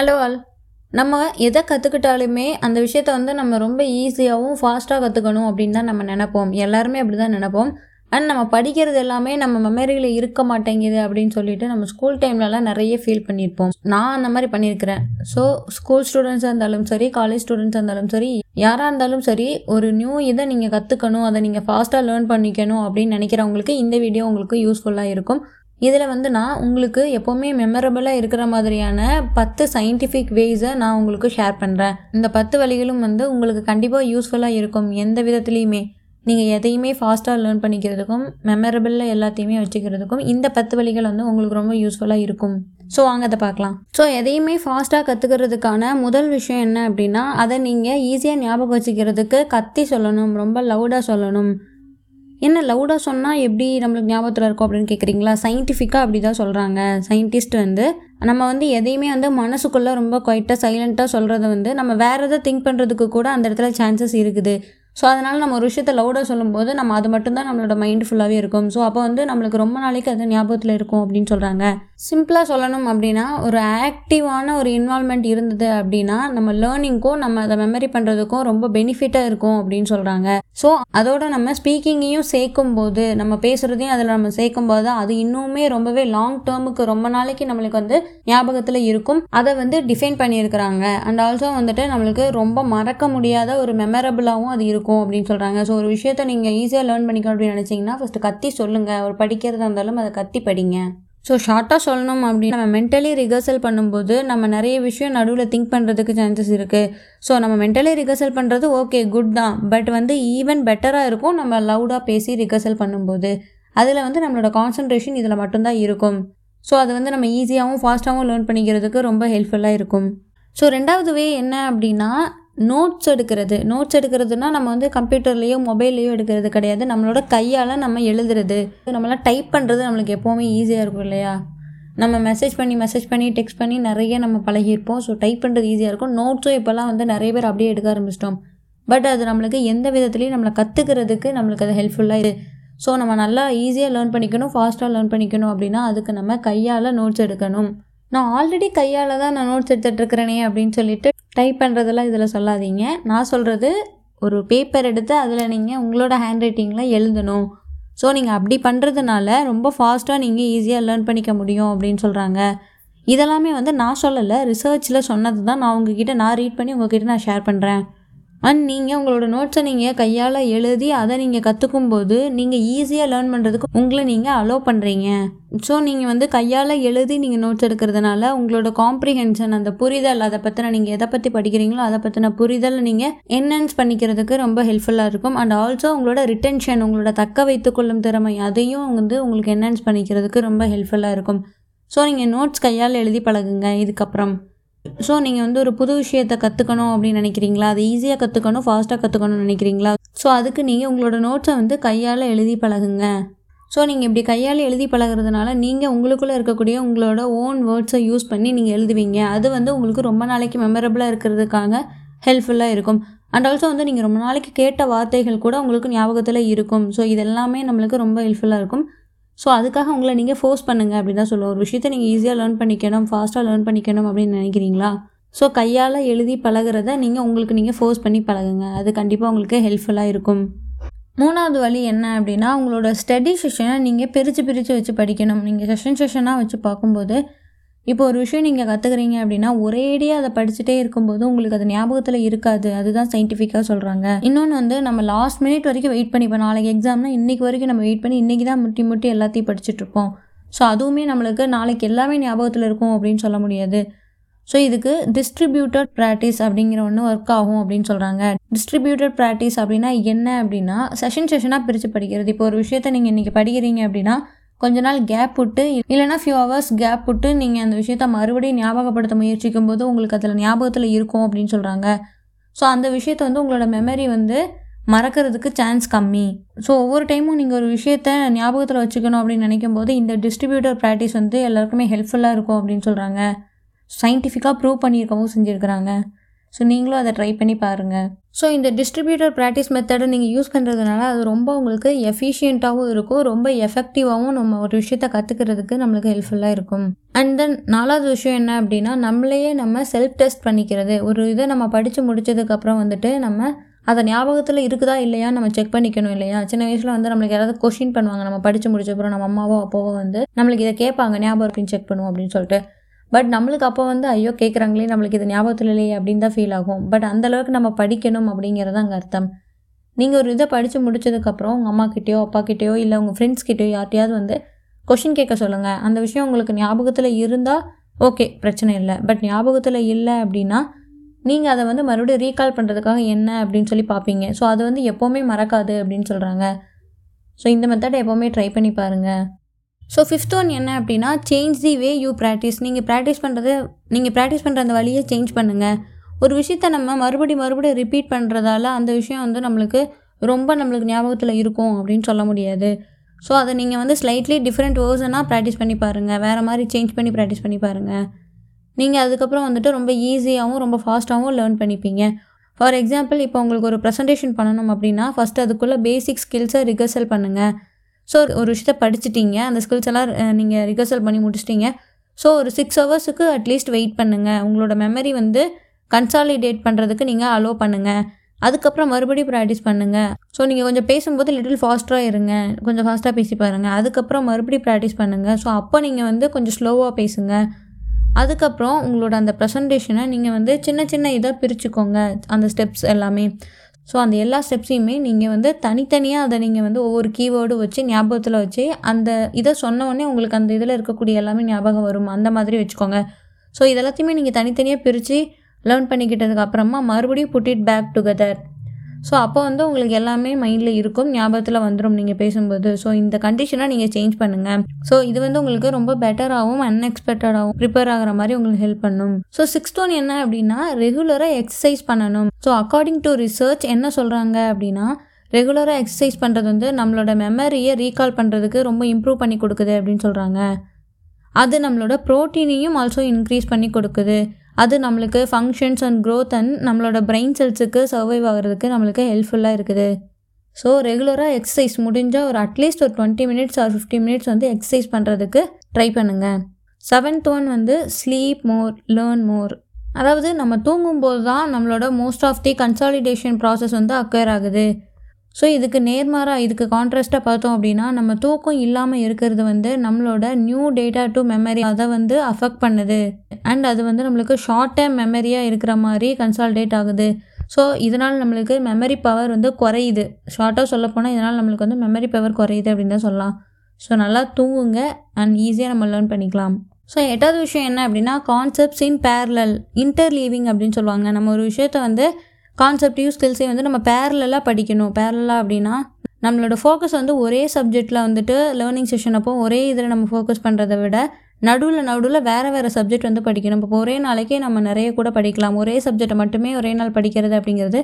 Hello all நம்ம எதை கற்றுக்கிட்டாலுமே அந்த விஷயத்த வந்து நம்ம ரொம்ப ஈஸியாகவும் ஃபாஸ்ட்டாக கற்றுக்கணும் அப்படின்னு தான் நம்ம நினைப்போம். எல்லாருமே அப்படி தான் நினைப்போம். அண்ட் நம்ம படிக்கிறது எல்லாமே நம்ம மெமரியில் இருக்க மாட்டேங்குது அப்படின்னு சொல்லிட்டு நம்ம ஸ்கூல் டைம்லலாம் நிறைய ஃபீல் பண்ணியிருப்போம் நான் அந்த மாதிரி பண்ணியிருக்கிறேன் ஸோ ஸ்கூல் ஸ்டூடெண்ட்ஸாக இருந்தாலும் சரி காலேஜ் ஸ்டூடெண்ட்ஸாக இருந்தாலும் சரி யாராக இருந்தாலும் சரி ஒரு நியூ இதை நீங்கள் கற்றுக்கணும் அதை நீங்கள் ஃபாஸ்ட்டாக லேர்ன் பண்ணிக்கணும் அப்படின்னு நினைக்கிறவங்களுக்கு இந்த வீடியோ உங்களுக்கு யூஸ்ஃபுல்லாக இருக்கும். இதில் வந்து நான் உங்களுக்கு எப்போவுமே மெமரபிளாக இருக்கிற மாதிரியான பத்து சயின்டிஃபிக் வேஸை நான் உங்களுக்கு ஷேர் பண்ணுறேன் இந்த பத்து வழிகளும் வந்து உங்களுக்கு கண்டிப்பாக யூஸ்ஃபுல்லாக இருக்கும் எந்த விதத்துலேயுமே. நீங்கள் எதையுமே ஃபாஸ்ட்டாக லேர்ன் பண்ணிக்கிறதுக்கும் மெமரபிளில் எல்லாத்தையுமே வச்சுக்கிறதுக்கும் இந்த பத்து வழிகள் வந்து உங்களுக்கு ரொம்ப யூஸ்ஃபுல்லாக இருக்கும். ஸோ வாங்க அதை பார்க்கலாம். ஸோ எதையுமே ஃபாஸ்ட்டாக கற்றுக்கிறதுக்கான முதல் விஷயம் என்ன அப்படின்னா அதை நீங்கள் ஈஸியாக ஞாபகம் வச்சுக்கிறதுக்கு கத்தி சொல்லணும் ரொம்ப லவுடாக சொல்லணும். என்ன லவுடாக சொன்னால் எப்படி நம்மளுக்கு ஞாபகத்தில் இருக்கும் அப்படின்னு கேட்குறீங்களா சயின்டிஃபிக்காக அப்படி தான் சொல்கிறாங்க சயின்டிஸ்ட் வந்து நம்ம வந்து எதையுமே வந்து மனசுக்குள்ளே ரொம்ப குவைட்டாக சைலண்ட்டாக சொல்கிறத வந்து நம்ம வேறு எதை திங்க் பண்ணுறதுக்கு கூட அந்த இடத்துல சான்சஸ் இருக்குது. ஸோ அதனால் நம்ம ஒரு விஷயத்தை லவுடாக சொல்லும்போது நம்ம அது மட்டும்தான் நம்மளோட மைண்டு ஃபுல்லாகவே இருக்கும். ஸோ அப்போ வந்து நம்மளுக்கு ரொம்ப நாளைக்கு அது ஞாபகத்தில் இருக்கும் அப்படின்னு சொல்கிறாங்க சிம்பிளாக சொல்லணும் அப்படின்னா ஒரு ஆக்டிவான ஒரு இன்வால்மெண்ட் இருந்தது அப்படின்னா நம்ம லேர்னிங்க்கும் நம்ம அதை மெமரி பண்ணுறதுக்கும் ரொம்ப பெனிஃபிட்டாக இருக்கும் அப்படின்னு சொல்கிறாங்க ஸோ அதோட நம்ம ஸ்பீக்கிங்கையும் சேர்க்கும் போது நம்ம பேசுகிறதையும் அதில் நம்ம சேர்க்கும் போது அது இன்னுமே ரொம்பவே லாங் டேர்முக்கு ரொம்ப நாளைக்கு நம்மளுக்கு வந்து ஞாபகத்தில் இருக்கும். அதை வந்து டிஃபைன் பண்ணியிருக்கிறாங்க. அண்ட் ஆல்சோ வந்துட்டு நம்மளுக்கு ரொம்ப மறக்க முடியாத ஒரு மெமரபிளாகவும் அது இருக்கும் அப்படின்னு சொல்கிறாங்க ஸோ ஒரு விஷயத்தை நீங்கள் ஈஸியாக லேர்ன் பண்ணிக்கணும் அப்படின்னு நினச்சிங்கன்னா ஃபஸ்ட்டு கத்தி சொல்லுங்கள் ஒரு படிக்கிறதா இருந்தாலும் அதை கத்தி படிங்க. ஸோ ஷார்ட்டாக சொல்லணும் அப்படின்னு நம்ம மென்டலி ரிகர்சல் பண்ணும்போது நம்ம நிறைய விஷயம் நடுவில் திங்க் பண்ணுறதுக்கு சான்சஸ் இருக்குது ஸோ நம்ம மென்டலி ரிகர்சல் பண்ணுறது ஓகே குட் தான். பட் வந்து ஈவன் பெட்டராக இருக்கும் நம்ம லவுடாக பேசி ரிகர்சல் பண்ணும்போது. அதில் வந்து நம்மளோட கான்சன்ட்ரேஷன் இதில் மட்டும்தான் இருக்கும். ஸோ அது வந்து நம்ம ஈஸியாகவும் ஃபாஸ்ட்டாகவும் லேர்ன் பண்ணிக்கிறதுக்கு ரொம்ப ஹெல்ப்ஃபுல்லாக இருக்கும். ஸோ ரெண்டாவது வே என்ன அப்படின்னா நோட்ஸ் எடுக்கிறது. நோட்ஸ் எடுக்கிறதுனா நம்ம வந்து கம்ப்யூட்டர்லேயோ மொபைல்லையோ எடுக்கிறது கிடையாது. நம்மளோட கையால் நம்ம எழுதுறது. நம்மளாம் டைப் பண்ணுறது நம்மளுக்கு எப்போவுமே ஈஸியாக இருக்கும் இல்லையா? நம்ம மெசேஜ் பண்ணி மெசேஜ் பண்ணி டெக்ஸ்ட் பண்ணி நிறைய நம்ம பழகியிருப்போம். ஸோ டைப் பண்ணுறது ஈஸியாக இருக்கும். நோட்ஸும் இப்போல்லாம் வந்து நிறைய பேர் அப்படியே எடுக்க ஆரம்பிச்சிட்டோம். பட் அது நம்மளுக்கு எந்த விதத்துலையும் நம்மளை கற்றுக்கிறதுக்கு நம்மளுக்கு அது ஹெல்ப்ஃபுல்லாக இது ஸோ நம்ம நல்லா ஈஸியாக லேர்ன் பண்ணிக்கணும் ஃபாஸ்ட்டாக லேர்ன் பண்ணிக்கணும் அப்படின்னா அதுக்கு நம்ம கையால் நோட்ஸ் எடுக்கணும். நான் ஆல்ரெடி கையால் தான் நான் நோட்ஸ் எடுத்துகிட்டு அப்படின்னு சொல்லிட்டு டைப் பண்ணுறதெல்லாம் இதில் சொல்லாதீங்க. நான் சொல்கிறது ஒரு பேப்பர் எடுத்து அதில் நீங்கள் உங்களோட ஹேண்ட் ரைட்டிங்கில் எழுதணும். ஸோ நீங்கள் அப்படி பண்ணுறதுனால ரொம்ப ஃபாஸ்ட்டாக நீங்கள் ஈஸியாக லேர்ன் பண்ணிக்க முடியும் அப்படின்னு சொல்கிறாங்க இதெல்லாமே வந்து நான் சொல்லலை ரிசர்ச்சில் சொன்னது தான் நான் உங்ககிட்ட நான் ரீட் பண்ணி உங்ககிட்ட நான் ஷேர் பண்ணுறேன் அண்ட் நீங்கள் உங்களோட நோட்ஸை நீங்கள் கையால் எழுதி அதை நீங்கள் கற்றுக்கும் போது நீங்கள் ஈஸியாக லேர்ன் பண்ணுறதுக்கு உங்களை நீங்கள் அலோவ் பண்ணுறீங்க ஸோ நீங்கள் வந்து கையால் எழுதி நீங்கள் நோட்ஸ் எடுக்கிறதுனால உங்களோட காம்ப்ரிஹென்ஷன் அந்த புரிதல் அதை பற்றின நீங்கள் எதை பற்றி படிக்கிறீங்களோ அதை பற்றின புரிதல் நீங்கள் என்ஹான்ஸ் பண்ணிக்கிறதுக்கு ரொம்ப ஹெல்ப்ஃபுல்லாக இருக்கும். அண்ட் ஆல்சோ உங்களோட ரிட்டென்ஷன் உங்களோட தக்க வைத்துக்கொள்ளும் திறமை அதையும் வந்து உங்களுக்கு என்ஹான்ஸ் பண்ணிக்கிறதுக்கு ரொம்ப ஹெல்ப்ஃபுல்லாக இருக்கும். ஸோ நீங்கள் நோட்ஸ் கையால் எழுதி பழகுங்க. இதுக்கப்புறம் ஸோ நீங்கள் வந்து ஒரு புது விஷயத்தை கற்றுக்கணும் அப்படின்னு நினைக்கிறீங்களா? அது ஈஸியாக கற்றுக்கணும் ஃபாஸ்ட்டாக கற்றுக்கணும்னு நினைக்கிறீங்களா? ஸோ அதுக்கு நீங்கள் உங்களோட நோட்ஸை வந்து கையால் எழுதி பழகுங்க. ஸோ நீங்கள் இப்படி கையால் எழுதி பழகிறதுனால நீங்கள் உங்களுக்குள்ளே இருக்கக்கூடிய உங்களோட ஓன் வேர்ட்ஸை யூஸ் பண்ணி நீங்கள் எழுதுவீங்க. அது வந்து உங்களுக்கு ரொம்ப நாளைக்கு மெமரபிளாக இருக்கிறதுக்காக ஹெல்ப்ஃபுல்லாக இருக்கும். அண்ட் ஆல்சோ வந்து நீங்கள் ரொம்ப நாளைக்கு கேட்ட வார்த்தைகள் கூட உங்களுக்கு ஞாபகத்தில் இருக்கும். ஸோ இது எல்லாமே நம்மளுக்கு ரொம்ப ஹெல்ப்ஃபுல்லாக இருக்கும். ஸோ அதுக்காக உங்களை நீங்கள் ஃபோர்ஸ் பண்ணுங்கள் அப்படின்னு தான் சொல்லுவோம். ஒரு விஷயத்தை நீங்கள் ஈஸியாக லேர்ன் பண்ணிக்கணும் ஃபாஸ்ட்டாக லேர்ன் பண்ணிக்கணும் அப்படின்னு நினைக்கிறீங்களா? ஸோ கையால் எழுதி பழகிறத நீங்கள் உங்களுக்கு நீங்கள் ஃபோர்ஸ் பண்ணி பழகுங்க. அது கண்டிப்பாக உங்களுக்கு ஹெல்ப்ஃபுல்லாக இருக்கும். மூணாவது வழி என்ன அப்படின்னா உங்களோட ஸ்டடி செஷனை நீங்கள் பிரித்து பிரித்து வச்சு படிக்கணும். நீங்கள் செஷன் செஷனாக வச்சு பார்க்கும்போது இப்போ ஒரு விஷயம் நீங்கள் கற்றுக்குறீங்க அப்படின்னா ஒரேடியாக அதை படிச்சுட்டே இருக்கும்போது உங்களுக்கு அது ஞாபகத்தில் இருக்காது. அதுதான் சயின்டிஃபிக்காக சொல்கிறாங்க இன்னொன்று வந்து நம்ம லாஸ்ட் மினிட் வரைக்கும் வெயிட் பண்ணி இப்போ நாளைக்கு எக்ஸாம்னா இன்றைக்கி வரைக்கும் நம்ம வெயிட் பண்ணி இன்றைக்கி தான் முட்டி முட்டி எல்லாத்தையும் படிச்சுட்ருப்போம் ஸோ அதுவுமே நம்மளுக்கு நாளைக்கு எல்லாமே ஞாபகத்தில் இருக்கும் அப்படின்னு சொல்ல முடியாது. ஸோ இதுக்கு டிஸ்ட்ரிபியூட்டட் ப்ராக்டிஸ் அப்படிங்கிற ஒன்று ஒர்க் ஆகும் அப்படின்னு சொல்கிறாங்க டிஸ்ட்ரிபியூட்டட் ப்ராக்டிஸ் அப்படின்னா என்ன அப்படின்னா செஷன் செஷனாக பிரித்து படிக்கிறது. இப்போ ஒரு விஷயத்த நீங்கள் இன்றைக்கி படிக்கிறீங்க அப்படின்னா கொஞ்ச நாள் கேப் விட்டு இல்லைனா ஃபியூ ஹவர்ஸ் கேப் விட்டு நீங்கள் அந்த விஷயத்த மறுபடியும் ஞாபகப்படுத்த முயற்சிக்கும் போது உங்களுக்கு அதில் ஞாபகத்தில் இருக்கும் அப்படின்னு சொல்கிறாங்க ஸோ அந்த விஷயத்த வந்து உங்களோட மெமரி வந்து மறக்கிறதுக்கு சான்ஸ் கம்மி. ஸோ ஒவ்வொரு டைமும் நீங்கள் ஒரு விஷயத்த ஞாபகத்தில் வச்சுக்கணும் அப்படின்னு நினைக்கும் போது இந்த டிஸ்ட்ரிபியூட்டர் ப்ராக்டிஸ் வந்து எல்லாருக்குமே ஹெல்ப்ஃபுல்லாக இருக்கும் அப்படின்னு சொல்கிறாங்க சயின்டிஃபிக்காக ப்ரூவ் பண்ணியிருக்கவும் செஞ்சுருக்கிறாங்க. ஸோ நீங்களும் அதை ட்ரை பண்ணி பாருங்கள் ஸோ இந்த டிஸ்ட்ரிபியூட்டர் ப்ராக்டிஸ் மெத்தடை நீங்கள் யூஸ் பண்ணுறதுனால அது ரொம்ப உங்களுக்கு எஃபிஷியண்ட்டாகவும் இருக்கும். ரொம்ப எஃபெக்டிவாகவும் நம்ம ஒரு விஷயத்த கற்றுக்கிறதுக்கு நம்மளுக்கு ஹெல்ப்ஃபுல்லாக இருக்கும். அண்ட் தென் நாலாவது விஷயம் என்ன அப்படின்னா நம்மளையே நம்ம செல்ஃப் டெஸ்ட் பண்ணிக்கிறது. ஒரு இதை நம்ம படித்து முடிச்சதுக்கப்புறம் வந்துட்டு நம்ம அதை ஞாபகத்தில் இருக்குதா இல்லையா நம்ம செக் பண்ணிக்கணும் இல்லையா? சின்ன வயசில் வந்து நம்மளுக்கு யாராவது கொஷின் பண்ணுவாங்க. நம்ம படித்து முடிச்சப்பறம் நம்ம அம்மாவோ அப்பாவோ வந்து நம்மளுக்கு இதை கேட்பாங்க. ஞாபகம் இருக்குன்னு செக் பண்ணுவோம் அப்படின்னு சொல்லிட்டு. பட் நம்மளுக்கு அப்போ வந்து ஐயோ கேட்குறாங்களே நம்மளுக்கு இது ஞாபகத்தில் இல்லையே அப்படின்னு தான் ஃபீல் ஆகும். பட் அந்தளவுக்கு நம்ம படிக்கணும் அப்படிங்கிறது அங்கே அர்த்தம். நீங்கள் ஒரு இதை படித்து முடிச்சதுக்கப்புறம் உங்கள் அம்மாக்கிட்டேயோ அப்பாக்கிட்டேயோ அப்பா கிட்டேயோ இல்லை உங்கள் ஃப்ரெண்ட்ஸ்கிட்டயோ யார்ட்டையாவது வந்து கொஷின் கேட்க சொல்லுங்கள் அந்த விஷயம் உங்களுக்கு ஞாபகத்தில் இருந்தால் ஓகே பிரச்சனை இல்லை. பட் ஞாபகத்தில் இல்லை அப்படின்னா நீங்கள் அதை வந்து மறுபடியும் ரீகால் பண்ணுறதுக்காக என்ன அப்படின்னு சொல்லி பார்ப்பீங்க. ஸோ அது வந்து எப்போவுமே மறக்காது அப்படின்னு சொல்கிறாங்க ஸோ இந்த மெத்தடை எப்போவுமே ட்ரை பண்ணி பாருங்கள் ஸோ ஃபிஃப்த் ஒன் என்ன அப்படின்னா change the way you practice நீங்கள் ப்ராக்டிஸ் பண்ணுறது நீங்கள் ப்ராக்டிஸ் பண்ணுற அந்த வழியை சேஞ்ச் பண்ணுங்கள் ஒரு விஷயத்த நம்ம மறுபடி மறுபடியும் ரிப்பீட் பண்ணுறதால அந்த விஷயம் வந்து நம்மளுக்கு ரொம்ப நம்மளுக்கு ஞாபகத்தில் இருக்கும் அப்படின்னு சொல்ல முடியாது. ஸோ அதை நீங்கள் வந்து ஸ்லைட்லி டிஃப்ரெண்ட் வேர்ஷனாக ப்ராக்டிஸ் பண்ணி பாருங்கள் வேறு மாதிரி சேஞ்ச் பண்ணி ப்ராக்டிஸ் பண்ணி பாருங்கள் நீங்கள் அதுக்கப்புறம் வந்துட்டு ரொம்ப ஈஸியாகவும் ரொம்ப ஃபாஸ்ட்டாகவும் லேர்ன் பண்ணிப்பீங்க. ஃபார் எக்ஸாம்பிள் இப்போ உங்களுக்கு ஒரு ப்ரெசன்டேஷன் பண்ணணும் அப்படின்னா ஃபஸ்ட்டு அதுக்குள்ளே பேசிக் ஸ்கில்ஸை ரிகர்சல் பண்ணுங்கள் ஸோ ஒரு விஷயத்த படிச்சிட்டிங்க அந்த ஸ்கில்ஸ் எல்லாம் நீங்கள் ரிகர்சல் பண்ணி முடிச்சிட்டிங்க. ஸோ ஒரு சிக்ஸ் ஹவர்ஸுக்கு அட்லீஸ்ட் வெயிட் பண்ணுங்கள் உங்களோட மெமரி வந்து கன்சாலிடேட் பண்ணுறதுக்கு நீங்கள் அலோவ் பண்ணுங்கள் அதுக்கப்புறம் மறுபடியும் ப்ராக்டிஸ் பண்ணுங்கள் ஸோ நீங்கள் கொஞ்சம் பேசும்போது லிட்டில் ஃபாஸ்ட்டாக இருங்க. கொஞ்சம் ஃபாஸ்ட்டாக பேசி பாருங்கள் அதுக்கப்புறம் மறுபடியும் ப்ராக்டிஸ் பண்ணுங்கள் ஸோ அப்போ நீங்கள் வந்து கொஞ்சம் ஸ்லோவாக பேசுங்க. அதுக்கப்புறம் உங்களோட அந்த ப்ரெசன்டேஷனை நீங்கள் வந்து சின்ன சின்ன இதாக பிரிச்சுக்கோங்க. அந்த ஸ்டெப்ஸ் எல்லாமே. ஸோ அந்த எல்லா ஸ்டெப்ஸையுமே நீங்கள் வந்து தனித்தனியாக அதை நீங்கள் வந்து ஒவ்வொரு கீவேர்டு வச்சு ஞாபகத்தில் வச்சு அந்த இதை சொன்ன உங்களுக்கு அந்த இதில் இருக்கக்கூடிய எல்லாமே ஞாபகம் வரும். அந்த மாதிரி வச்சுக்கோங்க. ஸோ இதெல்லாத்தையுமே நீங்கள் தனித்தனியாக பிரித்து லேர்ன் பண்ணிக்கிட்டதுக்கு அப்புறமா மறுபடியும் put it back together so அப்போ வந்து உங்களுக்கு எல்லாமே மைண்டில் இருக்கும் ஞாபகத்தில் வந்துடும் நீங்கள் பேசும்போது. ஸோ இந்த கண்டிஷனை நீங்கள் சேஞ்ச் பண்ணுங்கள் ஸோ இது வந்து உங்களுக்கு ரொம்ப பெட்டராகவும் அன்எக்ஸ்பெக்டடாகவும் ப்ரிப்பேர் ஆகிற மாதிரி உங்களுக்கு ஹெல்ப் பண்ணும். ஸோ சிக்ஸ்த் ஒன் என்ன அப்படின்னா ரெகுலராக எக்ஸசைஸ் பண்ணணும். ஸோ அக்கார்டிங் டு ரிசர்ச் என்ன சொல்கிறாங்க அப்படின்னா ரெகுலராக எக்ஸசைஸ் பண்ணுறது வந்து நம்மளோட மெமரியை ரீகால் பண்ணுறதுக்கு ரொம்ப இம்ப்ரூவ் பண்ணி கொடுக்குது அப்படின்னு சொல்கிறாங்க அது நம்மளோட ப்ரோட்டீனையும் ஆல்சோ இன்க்ரீஸ் பண்ணி கொடுக்குது. அது நம்மளுக்கு ஃபங்க்ஷன்ஸ் அண்ட் க்ரோத் அண்ட் நம்மளோட பிரெயின் செல்ஸுக்கு சர்வைவ் ஆகிறதுக்கு நம்மளுக்கு ஹெல்ப்ஃபுல்லாக இருக்குது. ஸோ ரெகுலராக எக்ஸசைஸ் முடிஞ்சால் ஒரு அட்லீஸ்ட் ஒரு twenty minutes or fifty minutes வந்து எக்ஸசைஸ் பண்ணுறதுக்கு ட்ரை பண்ணுங்கள் செவன்த் ஒன் வந்து ஸ்லீப் மோர் லேர்ன் மோர் அதாவது நம்ம தூங்கும்போது தான் நம்மளோட most of the consolidation process வந்து அக்கேர் ஆகுது. ஸோ இதுக்கு நேர்மாறாக இதுக்கு கான்ட்ராஸ்ட்டாக பார்த்தோம் அப்படின்னா நம்ம தூக்கம் இல்லாமல் இருக்கிறது வந்து நம்மளோட நியூ டேட்டா டு மெமரி அதை வந்து அஃபெக்ட் பண்ணுது. அண்ட் அது வந்து நம்மளுக்கு ஷார்ட் டேர்ம் மெமரியாக இருக்கிற மாதிரி கன்சால்டேட் ஆகுது. ஸோ இதனால் நம்மளுக்கு மெமரி பவர் வந்து குறையுது. ஷார்ட்டாக சொல்லப்போனால் இதனால் நம்மளுக்கு வந்து மெமரி பவர் குறையுது அப்படின்னு தான் சொல்லலாம். ஸோ நல்லா தூங்குங்க அண்ட் ஈஸியாக நம்ம லேர்ன் பண்ணிக்கலாம். ஸோ எட்டாவது விஷயம் என்ன அப்படின்னா கான்செப்ட்ஸ் இன் பேரலல் இன்டர்லீவிங் அப்படின்னு சொல்லுவாங்க. நம்ம ஒரு விஷயத்த வந்து கான்செப்டையும் ஸ்கில்ஸையும் வந்து நம்ம பேரலாக படிக்கணும். பேரலாக அப்படின்னா நம்மளோட ஃபோக்கஸ் வந்து ஒரே சப்ஜெக்டில் வந்துட்டு லேர்னிங் செஷன் அப்போ ஒரே இதில் நம்ம ஃபோக்கஸ் பண்ணுறத விட நடுவில் நடுவில் வேறு வேறு சப்ஜெக்ட் வந்து படிக்கணும். இப்போ ஒரே நாளைக்கே நம்ம நிறைய கூட படிக்கலாம். ஒரே சப்ஜெக்டை மட்டுமே ஒரே நாள் படிக்கிறது அப்படிங்கிறது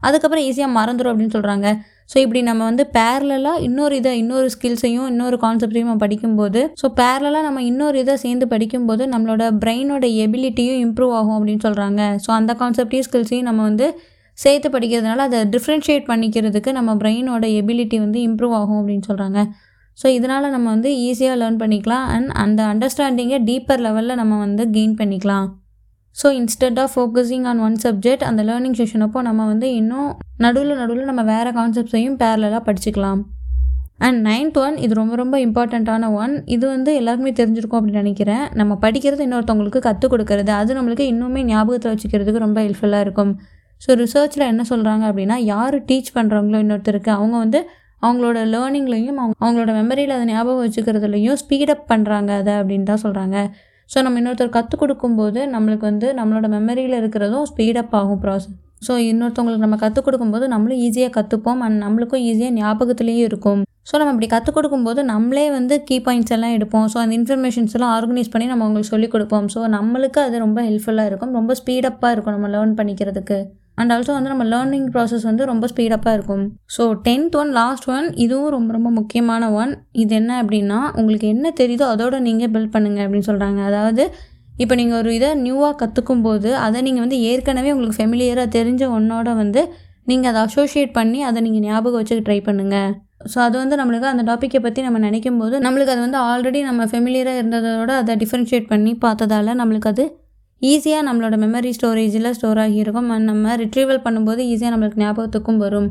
அதுக்கப்புறம் ஈஸியாக மறந்துடும் அப்படின்னு சொல்கிறாங்க ஸோ இப்படி நம்ம வந்து பேரலாக இன்னொரு இதை இன்னொரு ஸ்கில்ஸையும் இன்னொரு கான்செப்டையும் நம்ம படிக்கும்போது ஸோ பேரலாக நம்ம இன்னொரு இதை சேர்ந்து படிக்கும்போது நம்மளோட பிரெயினோட எபிலிட்டியும் இம்ப்ரூவ் ஆகும் அப்படின்னு சொல்கிறாங்க ஸோ அந்த கான்செப்டையும் ஸ்கில்ஸையும் நம்ம வந்து சேர்த்து படிக்கிறதுனால அதை டிஃப்ரென்ஷியேட் பண்ணிக்கிறதுக்கு நம்ம பிரெயினோட எபிலிட்டி வந்து இம்ப்ரூவ் ஆகும் அப்படின்னு சொல்கிறாங்க ஸோ இதனால் நம்ம வந்து ஈஸியாக லேர்ன் பண்ணிக்கலாம். அண்ட் அந்த அண்டர்ஸ்டாண்டிங்கை டீப்பர் லெவலில் நம்ம வந்து கெயின் பண்ணிக்கலாம். So instead of focusing on one subject அந்த லேர்னிங் செஷன் அப்போ நம்ம வந்து இன்னும் நடுவில் நடுவில் நம்ம வேறு கான்செப்ட்ஸையும் பேரலாக படிச்சுக்கலாம். அண்ட் நைன்த் ஒன் இது ரொம்ப ரொம்ப இம்பார்ட்டண்ட்டான ஒன் இது வந்து எல்லாருக்குமே தெரிஞ்சிருக்கும் அப்படின்னு நினைக்கிறேன். நம்ம படிக்கிறது இன்னொருத்தவங்களுக்கு கற்றுக் கொடுக்கறது. அது நம்மளுக்கு இன்னுமே ஞாபகத்தில் வச்சுக்கிறதுக்கு ரொம்ப ஹெல்ப்ஃபுல்லாக இருக்கும். ஸோ ரிசர்ச்சில் என்ன சொல்கிறாங்க அப்படின்னா யார் டீச் பண்ணுறவங்களோ இன்னொருத்தருக்கு அவங்க வந்து அவங்களோட லேர்னிங்லையும் அவங்க அவங்களோட மெமரியில் அதை ஞாபகம் வச்சுக்கிறதுலையும் ஸ்பீடப் பண்ணுறாங்க அதை அப்படின்னு தான் சொல்கிறாங்க ஸோ நம்ம இன்னொருத்தர் கற்றுக் கொடுக்கும்போது நம்மளுக்கு வந்து நம்மளோட மெமரியில் இருக்கிறதும் ஸ்பீடப் ஆகும் ப்ராசஸ் ஸோ இன்னொருத்தவங்களுக்கு நம்ம கற்றுக் கொடுக்கும்போது நம்மளும் ஈஸியாக கற்றுப்போம் அண்ட் நம்மளுக்கும் ஈஸியாக ஞாபகத்துலேயும் இருக்கும். ஸோ நம்ம இப்படி கற்றுக் கொடுக்கும்போது நம்மளே வந்து கீ பாயிண்ட்ஸ் எல்லாம் எடுப்போம். ஸோ அந்த இன்ஃபர்மேஷன்ஸ் எல்லாம் ஆர்கனைஸ் பண்ணி நம்ம அவங்களுக்கு சொல்லிக் கொடுப்போம். ஸோ நம்மளுக்கு அது ரொம்ப ஹெல்ப்ஃபுல்லாக இருக்கும் ரொம்ப ஸ்பீடப்பாக இருக்கும் நம்ம லேர்ன் பண்ணிக்கிறதுக்கு. அண்ட் ஆல்சோ வந்து நம்ம லேர்னிங் ப்ராசஸ் வந்து ரொம்ப ஸ்பீடப்பாக இருக்கும். So tenth one last one இதுவும் ரொம்ப ரொம்ப முக்கியமான ஒன் இது என்ன அப்படின்னா உங்களுக்கு என்ன தெரியுதோ அதோட நீங்கள் பில்ட் பண்ணுங்கள் அப்படின்னு சொல்கிறாங்க அதாவது இப்போ நீங்கள் ஒரு இதை நியூவாக கற்றுக்கும் போது அதை நீங்கள் வந்து ஏற்கனவே உங்களுக்கு ஃபெமிலியராக தெரிஞ்ச ஒன்னோட வந்து நீங்கள் அதை அசோசியேட் பண்ணி அதை நீங்கள் ஞாபகம் வச்சுக்க ட்ரை பண்ணுங்கள் ஸோ அது வந்து நம்மளுக்கு அந்த டாப்பிக்கை பற்றி நம்ம நினைக்கும் போது நம்மளுக்கு அது வந்து ஆல்ரெடி நம்ம ஃபெமிலியராக இருந்ததோட அதை டிஃப்ரென்ஷியேட் பண்ணி பார்த்ததால நம்மளுக்கு அது ஈஸியாக நம்மளோட மெமரி ஸ்டோரேஜில் ஸ்டோர் ஆகியிருக்கும். நம்ம ரிட்ரீவல் பண்ணும்போது ஈஸியாக நம்மளுக்கு ஞாபகத்துக்கும் வரும்.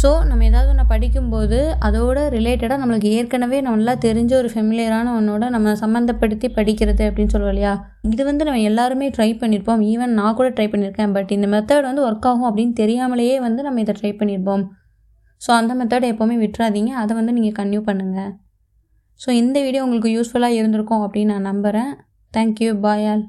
ஸோ நம்ம ஏதாவது ஒன்று படிக்கும்போது அதோட ரிலேட்டடாக நம்மளுக்கு ஏற்கனவே நல்லா தெரிஞ்ச ஒரு ஃபெமிலியரான ஒன்னோட நம்ம சம்மந்தப்படுத்தி படிக்கிறது அப்படின்னு சொல்லுவோம் இல்லையா? இது வந்து நம்ம எல்லாருமே ட்ரை பண்ணியிருப்போம் ஈவன் நான் கூட ட்ரை பண்ணியிருக்கேன் பட் இந்த மெத்தட் வந்து ஒர்க் ஆகும் அப்படின்னு தெரியாமலேயே வந்து நம்ம இதை ட்ரை பண்ணியிருப்போம் ஸோ அந்த மெத்தட் எப்போவுமே விட்டுறாதீங்க. அதை வந்து நீங்கள் கன்டினியூ பண்ணுங்கள் ஸோ இந்த வீடியோ உங்களுக்கு யூஸ்ஃபுல்லாக இருந்திருக்கும் அப்படின்னு நான் நம்புகிறேன் தேங்க்யூ பாய் ஆல்